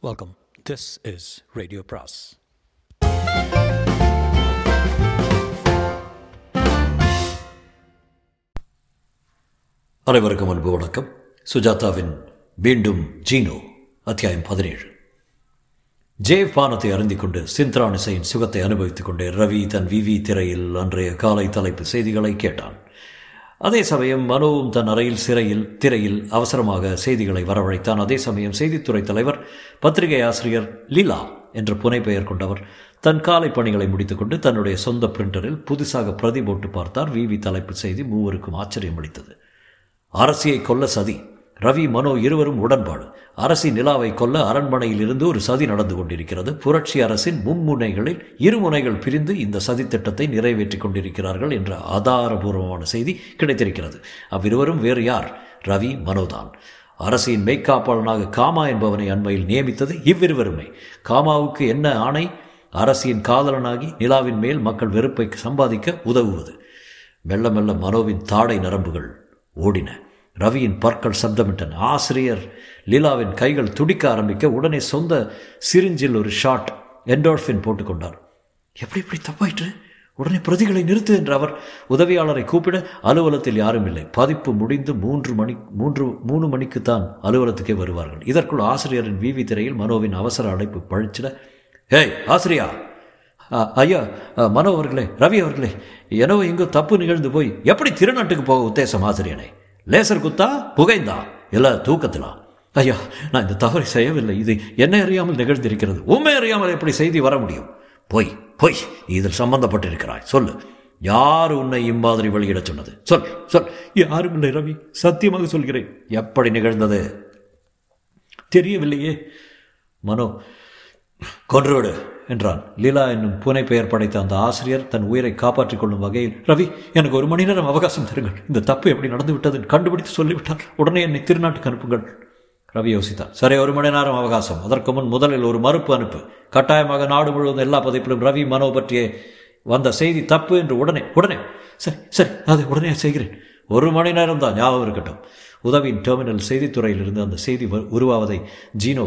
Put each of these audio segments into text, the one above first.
Welcome this is radio பிராஸ் அனைவருக்கும் அன்பு வணக்கம். சுஜாதாவின் மீண்டும் ஜீனோ அத்தியாயம் பதினேழு. ஜேவ் பானத்தை அருந்திக் கொண்டு சிந்த்ரானிசையின் சுகத்தை அனுபவித்துக் கொண்டே ரவி தன் விவி திரையில் அன்றைய காலை தலைப்பு செய்திகளை கேட்டான். அதே சமயம் மனோவும் தன் அறையில் சிறையில் திரையில் அவசரமாக செய்திகளை வரவழைத்தான். அதே சமயம் செய்தித்துறை தலைவர் பத்திரிகை ஆசிரியர் லீலா என்ற புனைப்பெயர் கொண்டவர் தன் காலை பணிகளை முடித்துக்கொண்டு தன்னுடைய சொந்த பிரிண்டரில் புதுசாக பிரதி போட்டு பார்த்தார். விவி தலைப்பு செய்தி மூவருக்கும் ஆச்சரியம் அளித்தது அரசியை கொல்ல சதி. ரவி மனோ இருவரும் உடன்பாடு. அரசின் நிலாவை கொல்ல அரண்மனையில் இருந்து ஒரு சதி நடந்து கொண்டிருக்கிறது. புரட்சி அரசின் மும்முனைகளில் இருமுனைகள் பிரிந்து இந்த சதி திட்டத்தை நிறைவேற்றிக் கொண்டிருக்கிறார்கள் என்ற ஆதாரபூர்வமான செய்தி கிடைத்திருக்கிறது. அவ்விருவரும் வேறு யார்? ரவி மனோதான். அரசின் மெய்க்காப்பாளனாக காமா என்பவனை அண்மையில் நியமித்தது இவ்விருவருமே. காமாவுக்கு என்ன ஆணை? அரசியின் காதலனாகி நிலாவின் மேல் மக்கள் வெறுப்பை சம்பாதிக்க உதவுவது. மெல்ல மெல்ல மனோவின் தாடை நரம்புகள் ஓடின. ரவியின் பற்கள் சப்தமிட்டன. ஆசிரியர் லீலாவின் கைகள் துடிக்க ஆரம்பிக்க உடனே சொந்த சிரிஞ்சில் ஒரு ஷாட் என்டோர்ஃபின் போட்டுக்கொண்டார் எப்படி இப்படி தப்பாயிற்று? உடனே பிரதிகளை நிறுத்து என்று அவர் உதவியாளரை கூப்பிட அலுவலகத்தில் யாரும் இல்லை. பதிப்பு முடிந்து மூன்று மணி மூன்று மூணு மணிக்கு தான் அலுவலகத்துக்கே வருவார்கள். இதற்குள் ஆசிரியரின் விவி திரையில் மனோவின் அவசர அழைப்பு பழிச்சிட ஹேய் ஆசிரியா! ஐயா மனோ அவர்களே ரவி அவர்களே எனவோ இங்கோ தப்பு நிகழ்ந்து போய் எப்படி திருநாட்டுக்கு போக உத்தேசம் ஆசிரியனே? லேசர் குத்தா புகைந்தா? இல்லை தூக்கத்திலா? ஐயா நான் இந்த தவறை செய்யவில்லை. இது என்ன அறியாமல் நிகழ்ந்திருக்கிறது. உண்மை அறியாமல் எப்படி செய்தி வர முடியும்? பொய் பொய் இதில் சம்பந்தப்பட்டிருக்கிறாய். சொல்லு. யார் உன்னை இம்மாதிரி வெளியிடச் சொன்னது? சொல் சொல். யாரும் இல்லை ரவி. சத்தியமாக சொல்கிறேன். எப்படி நிகழ்ந்தது? தெரியவில்லையே. மனோ கொன்றுவிடு என்றான். லீலா என்னும் புனை பெயர் படைத்த அந்த ஆசிரியர் தன் உயிரை காப்பாற்றிக் கொள்ளும் வகையில் ரவி எனக்கு ஒரு மணி நேரம் அவகாசம் தருங்கள். இந்த தப்பு எப்படி நடந்து விட்டது கண்டுபிடித்து சொல்லிவிட்டார். உடனே என்னை திருநாட்டுக்கு அனுப்புங்கள். ரவி யோசித்தார் சரி ஒரு மணி நேரம் அவகாசம். அதற்கு முன் முதலில் ஒரு மறுப்பு அனுப்பு. கட்டாயமாக நாடு முழுவதும் எல்லா பதிப்பிலும் ரவி மனோ பற்றிய வந்த செய்தி தப்பு என்று உடனே உடனே. சரி சரி அதை உடனே செய்கிறேன். ஒரு மணி நேரம் தான் ஞாபகம் இருக்கட்டும். உதவியின் டெர்மினல் செய்தித்துறையிலிருந்து அந்த செய்தி உருவாவதை ஜீனோ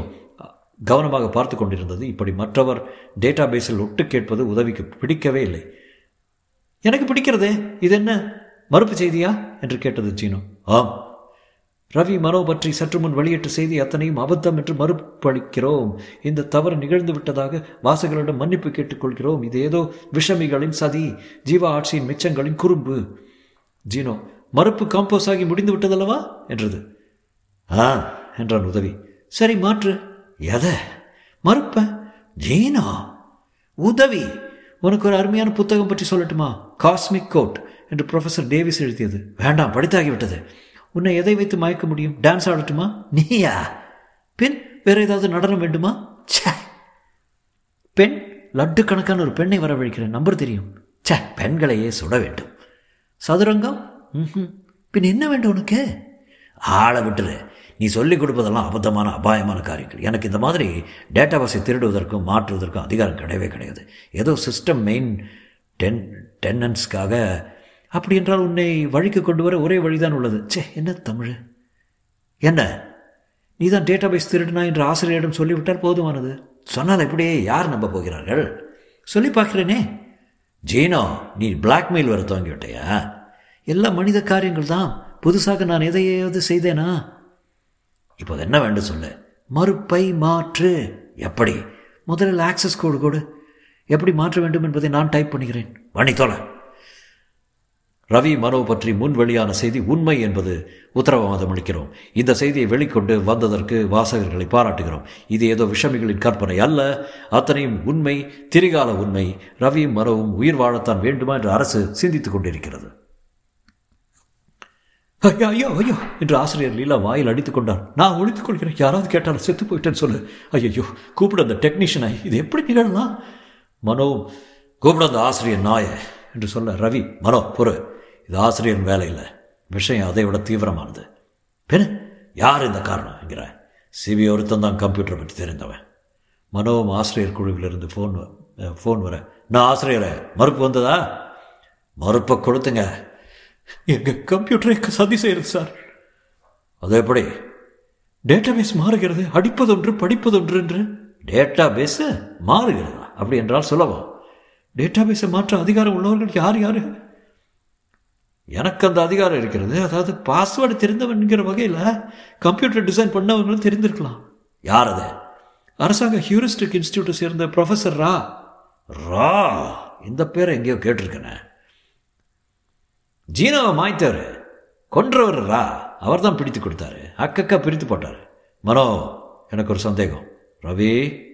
கவனமாக பார்த்து கொண்டிருந்தது. இப்படி மற்றவர் டேட்டா பேஸில் ஒட்டு கேட்பது உதவிக்கு பிடிக்கவே இல்லை. எனக்கு பிடிக்கிறதே இது என்ன? மறுப்பு செய்தியா? என்று கேட்டது ஜீனோ ஆம். ரவி மனோ பற்றி சற்று முன் வெளியிட்ட செய்தி அத்தனையும் அபத்தம் என்று மறுப்பளிக்கிறோம். இந்த தவறு நிகழ்ந்து விட்டதாக வாசகர்களிடம் மன்னிப்பு கேட்டுக்கொள்கிறோம். இது ஏதோ விஷமிகளின் சதி ஜீவா ஆட்சியின் மிச்சங்களின் குறும்பு. ஜீனோ மறுப்பு காம்போஸ் ஆகி முடிந்து விட்டதல்லவா? என்றது. ஆ என்றான் உதவி. சரி மாற்று. எதை? மறுப்பேன் ஜீனா? உதவி. உனக்கு ஒரு அருமையான புத்தகம் பற்றி சொல்லட்டுமா? காஸ்மிக் கோட் என்று ப்ரொஃபஸர் டேவிஸ் எழுதியது. வேண்டாம் படித்தாகிவிட்டது உன்னை எதை வைத்து மயக்க முடியும்? டான்ஸ் ஆடட்டுமா? நீயா? பெண் வேற ஏதாவது நடனம் வேண்டுமா? சே பெண் லட்டு கணக்கான ஒரு பெண்ணை வரவழைக்கிறேன் நம்பர் தெரியும். சே பெண்களையே சுட வேண்டும். சதுரங்கம்? பின் என்ன வேண்டும் உனக்கு? ஆளை விட்டுரு. நீ சொல்லிக் கொடுப்பதெல்லாம் அபத்தமான அபாயமான காரியங்கள். எனக்கு இந்த மாதிரி டேட்டாபேஸை திருடுவதற்கும் மாற்றுவதற்கும் அதிகாரம் கிடையவே கிடையாது. ஏதோ சிஸ்டம் மெயின் டென் டென்னன்ஸ்க்காக அப்படி என்றால் உன்னை வழிக்கு கொண்டு வர ஒரே வழிதான் உள்ளது. சே என்ன தமிழ்? என்ன? நீ தான் டேட்டாபேஸ் திருடுனா என்று ஆசிரியரிடம் சொல்லிவிட்டால் போதுமானது? சொன்னால் எப்படியே யார் நம்ப போகிறார்கள்? சொல்லி பார்க்கிறேனே. ஜீனோ நீ பிளாக்மெயில் வர துவங்கிவிட்டையா? எல்லா மனித காரியங்கள் தான். புதுசாக நான் எதையாவது செய்தேனா? இப்போது என்ன வேண்டும் சொல்லு? மறுப்பை மாற்று. எப்படி? முதலில் ஆக்சஸ் கோடு கொடு. எப்படி மாற்ற வேண்டும் என்பதை நான் டைப் பண்ணுகிறேன் வணித்தோல ரவி மனோ பற்றி முன் வெளியான செய்தி உண்மை என்பது உத்தரவாதம் அளிக்கிறோம். இந்த செய்தியை வெளிக்கொண்டு வந்ததற்கு வாசகர்களை பாராட்டுகிறோம். இது ஏதோ விஷமிகளின் கற்பனை அல்ல. அத்தனையும் உண்மை திரிகால உண்மை. ரவியும் மனோவும் உயிர் வாழத்தான் வேண்டுமா என்று அரசு சிந்தித்துக் கொண்டிருக்கிறது. ஐயா ஐயோ ஐயோ என்று ஆசிரியர் லீலா வாயில் அடித்துக் கொண்டார் நான் ஒழித்துக் கொள்கிறேன். யாராவது கேட்டாலும் செத்து போயிட்டேன்னு சொல்லு. ஐயோ கூப்பிட அந்த டெக்னீஷியனை இது எப்படி நிகழலாம்? மனோ கூப்பிட அந்த ஆசிரியர் நாய என்று சொல்ல ரவி மனோ பொறு. இது ஆசிரியர் வேலை இல்லை. விஷயம் அதை விட தீவிரமானது. பெரு யார் இந்த காரணம் என்கிற? சிபி ஒருத்தன் தான் கம்ப்யூட்டரை பற்றி தெரிந்தவன். மனோவும் ஆசிரியர் குழுவிலிருந்து ஃபோன் ஃபோன் வர நான் ஆசிரியரை மறுப்பு வந்ததா? மறுப்பை கொடுத்துங்க. எங்கள் கம்ப்யூட்டரை சதி செய்கிறது சார்? அது எப்படி? டேட்டாபேஸ் மாறுகிறது அடிப்பதொன்று படிப்பதொன்று என்று. டேட்டாபேஸு மாறுகிறதா? அப்படி என்றால் சுலபம் டேட்டாபேஸை மாற்ற அதிகாரம் உள்ளவர்கள் யார் யார்? எனக்கு அந்த அதிகாரம் இருக்கிறது. அதாவது பாஸ்வேர்டு தெரிந்தவன்கிற வகையில் கம்ப்யூட்டர் டிசைன் பண்ணவங்களும் தெரிந்திருக்கலாம். யார் அது? அரசாங்க ஹியூரிஸ்டிக் இன்ஸ்டியூட்டை சேர்ந்த ப்ரொஃபஸர் ரா. ரா? இந்த பேரை எங்கேயோ கேட்டிருக்கேனே. ஜீனோவை மாய்த்தாரு கொன்றவர் ரா அவர் தான் பிடித்து கொடுத்தாரு. அக்கக்கா பிரித்து போட்டார். மனோ எனக்கு ஒரு சந்தேகம். ரவி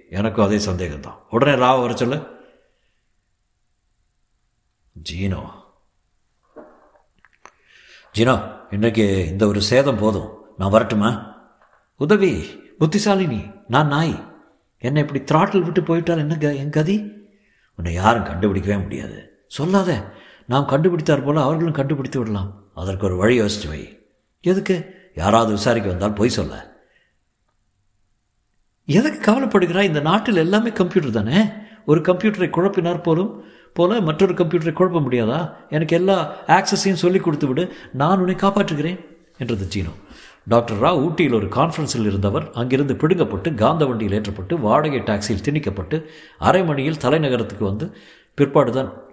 எனக்கும் அதே சந்தேகம் தான் உடனே ராவை வர சொல்லு. ஜீனோ. ஜீனோ இன்றைக்கு இந்த ஒரு சேதம் போதும். நான் வரட்டுமா? உதவி புத்திசாலினி நான் நாய். என்னை இப்படி த்ராட்டில் விட்டு போயிட்டால் என்ன எங்கதி என் கதி? உன்னை யாரும் கண்டுபிடிக்கவே முடியாது. சொல்லாத. நாம் கண்டுபிடித்தார் போல அவர்களும் கண்டுபிடித்து விடலாம். அதற்கு ஒரு வழி யோசிச்சு வை. எதுக்கு? யாராவது விசாரிக்க வந்தால் பொய் சொல்ல. எதுக்கு கவலைப்படுகிறாய்? இந்த நாட்டில் எல்லாமே கம்ப்யூட்டர் தானே? ஒரு கம்ப்யூட்டரை குழப்பினார் போலும் போல மற்றொரு கம்ப்யூட்டரை குழப்ப முடியாதா? எனக்கு எல்லா ஆக்சஸையும் சொல்லிக் கொடுத்து விடு. நான் உன்னை காப்பாற்றுகிறேன் என்றது சீனோ டாக்டர் ராவ் ஊட்டியில் ஒரு கான்ஃபரன்ஸில் இருந்தவர் அங்கிருந்து பிடுங்கப்பட்டு காந்த வண்டியில் ஏற்றப்பட்டு வாடகை டாக்ஸியில் திணிக்கப்பட்டு அரை மணியில் தலைநகரத்துக்கு வந்து பிற்பாடுதான்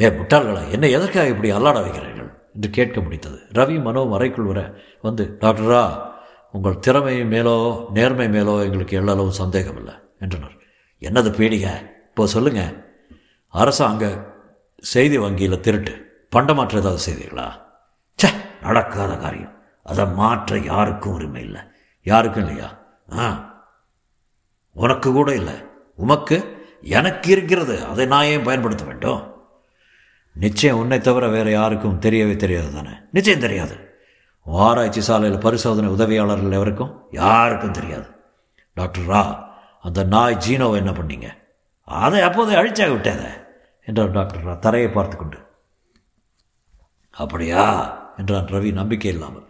ஏ முட்டாள்களா என்ன எதற்காக இப்படி அல்லாட வைக்கிறீர்கள்? என்று கேட்க முடித்தது. ரவி மனோ அறைக்குள் வர வந்து டாக்டரா உங்கள் திறமை மேலோ நேர்மை மேலோ எங்களுக்கு எள்ளளவு சந்தேகம் இல்லை என்றனர். என்னது பீடிக? இப்போ சொல்லுங்க. அரசாங்க செய்தி வங்கியில் திருட்டு. பண்டமாற்ற ஏதாவது செய்தீர்களா? சே நடக்காத காரியம். அதை மாற்ற யாருக்கும் உரிமை இல்லை. யாருக்கும் இல்லையா? ஆ. உனக்கு கூட இல்லை. உமக்கு எனக்கு இருக்கிறது. அதை நான் ஏன் பயன்படுத்த வேண்டும்? நிச்சயம் உன்னை தவிர வேறு யாருக்கும் தெரியவே தெரியாது தானே? நிச்சயம் தெரியாது. ஆராய்ச்சி சாலையில் பரிசோதனை உதவியாளர்கள் எவருக்கும் யாருக்கும் தெரியாது. டாக்டர் ரா அந்த நாய் ஜீனோவை என்ன பண்ணீங்க? அதை அப்போதே அழிச்சாக விட்டேத என்றார் டாக்டர் ரா தரையை பார்த்து கொண்டு. அப்படியா? என்றான் ரவி நம்பிக்கை இல்லாமல்.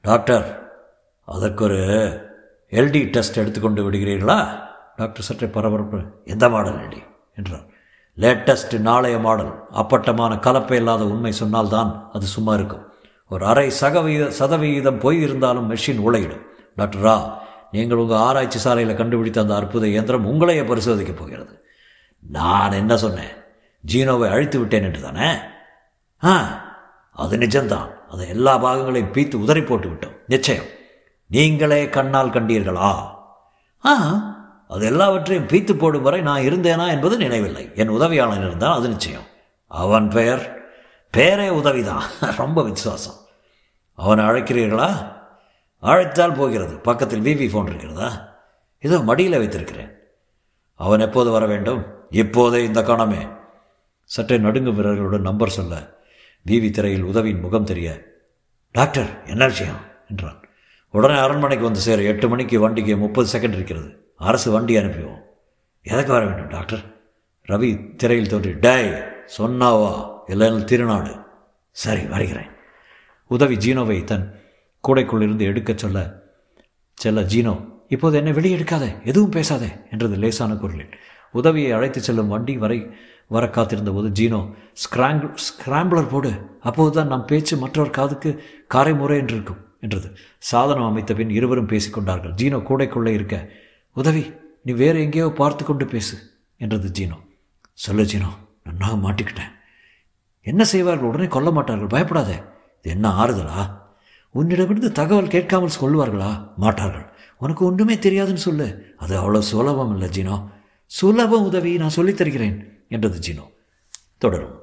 டாக்டர் அதற்கு ஒரு எல்டி டெஸ்ட் எடுத்துக்கொண்டு விடுகிறீர்களா? டாக்டர் சற்றே பரபரப்பு எந்த மாடல் எல்டி என்றார். லேட்டஸ்ட் நாளைய மாடல் அப்பட்டமான கலப்பை இல்லாத உண்மை சொன்னால்தான் அது சும்மா இருக்கும். ஒரு அரை சதவீத சதவிகிதம் போய் இருந்தாலும் மெஷின் உழையிடும். டாக்டர் ரா நீங்கள் உங்கள் ஆராய்ச்சி சாலையில் கண்டுபிடித்த அந்த அற்புத இயந்திரம் உங்களையே பரிசோதிக்கப் போகிறது. நான் என்ன சொன்னேன்? ஜீனோவை அழித்து விட்டேன் என்று தானே? ஆ அது நிஜம்தான். அதை எல்லா பாகங்களையும் பீத்து உதறி போட்டு விட்டோம். நிச்சயம். நீங்களே கண்ணால் கண்டீர்களா? ஆ அது எல்லாவற்றையும் பீத்து போடும் வரை நான் இருந்தேனா என்பது நினைவில்லை. என் உதவியாளன் இருந்தால் அது நிச்சயம். அவன் பெயர்? பேரே உதவிதான். ரொம்ப விசுவாசம். அவனை அழைக்கிறீர்களா? அழைத்தால் போகிறது. பக்கத்தில் விவி ஃபோன் இருக்கிறதா? இதோ மடியில் வைத்திருக்கிறேன். அவன் எப்போது வர வேண்டும்? இப்போதே இந்த கணமே. சற்றே நடுங்கும் வீரர்களுடன் நம்பர் சொல்ல விவி திரையில் உதவியின் முகம் தெரிய டாக்டர் என்ன விஷயம்? என்றான். உடனே அரண்மனைக்கு வந்து சேர எட்டு மணிக்கு வண்டிக்கு முப்பது செகண்ட் இருக்கிறது. அரசு வண்டி அனுப்பிவோம் எதற்கு வர வேண்டும் டாக்டர்? ரவி திரையில் தோன்றி டேய் சொன்னாவா? இல்லைன்னு திருநாடு. சரி வருகிறேன். உதவி ஜீனோவை தன் கூடைக்குள் இருந்து எடுக்கச் சொல்ல செல்ல ஜீனோ இப்போது என்னை வெளியே எடுக்காதே எதுவும் பேசாதே என்றது லேசான குரலில். உதவியை அழைத்து செல்லும் வண்டி வரை வர காத்திருந்த போது ஜீனோ ஸ்கிராங் ஸ்கிராம்பிளர் போடு அப்போதுதான் நம் பேச்சு மற்றவர் காதுக்கு காரை முறை என்று இருக்கும் என்றது. சாதனம் அமைத்த பின் இருவரும் பேசிக்கொண்டார்கள் ஜீனோ கூடைக்குள்ளே இருக்க உதவி நீ வேறு எங்கேயோ பார்த்து கொண்டு பேசு என்றது ஜீனோ. சொல்லு ஜீனோ நன்னாக மாட்டிக்கிட்டேன். என்ன செய்வார்கள்? உடனே கொல்ல மாட்டார்கள். பயப்படாத. இது என்ன ஆறுதலா? உன்னிடமிருந்து தகவல் கேட்காமல் சொல்லுவார்களா மாட்டார்கள். உனக்கு ஒன்றுமே தெரியாதுன்னு சொல்லு. அது அவ்வளோ சுலபம் இல்லை ஜீனோ. சுலபம் உதவி நான் சொல்லித் தருகிறேன் என்றது ஜீனோ. தொடரும்.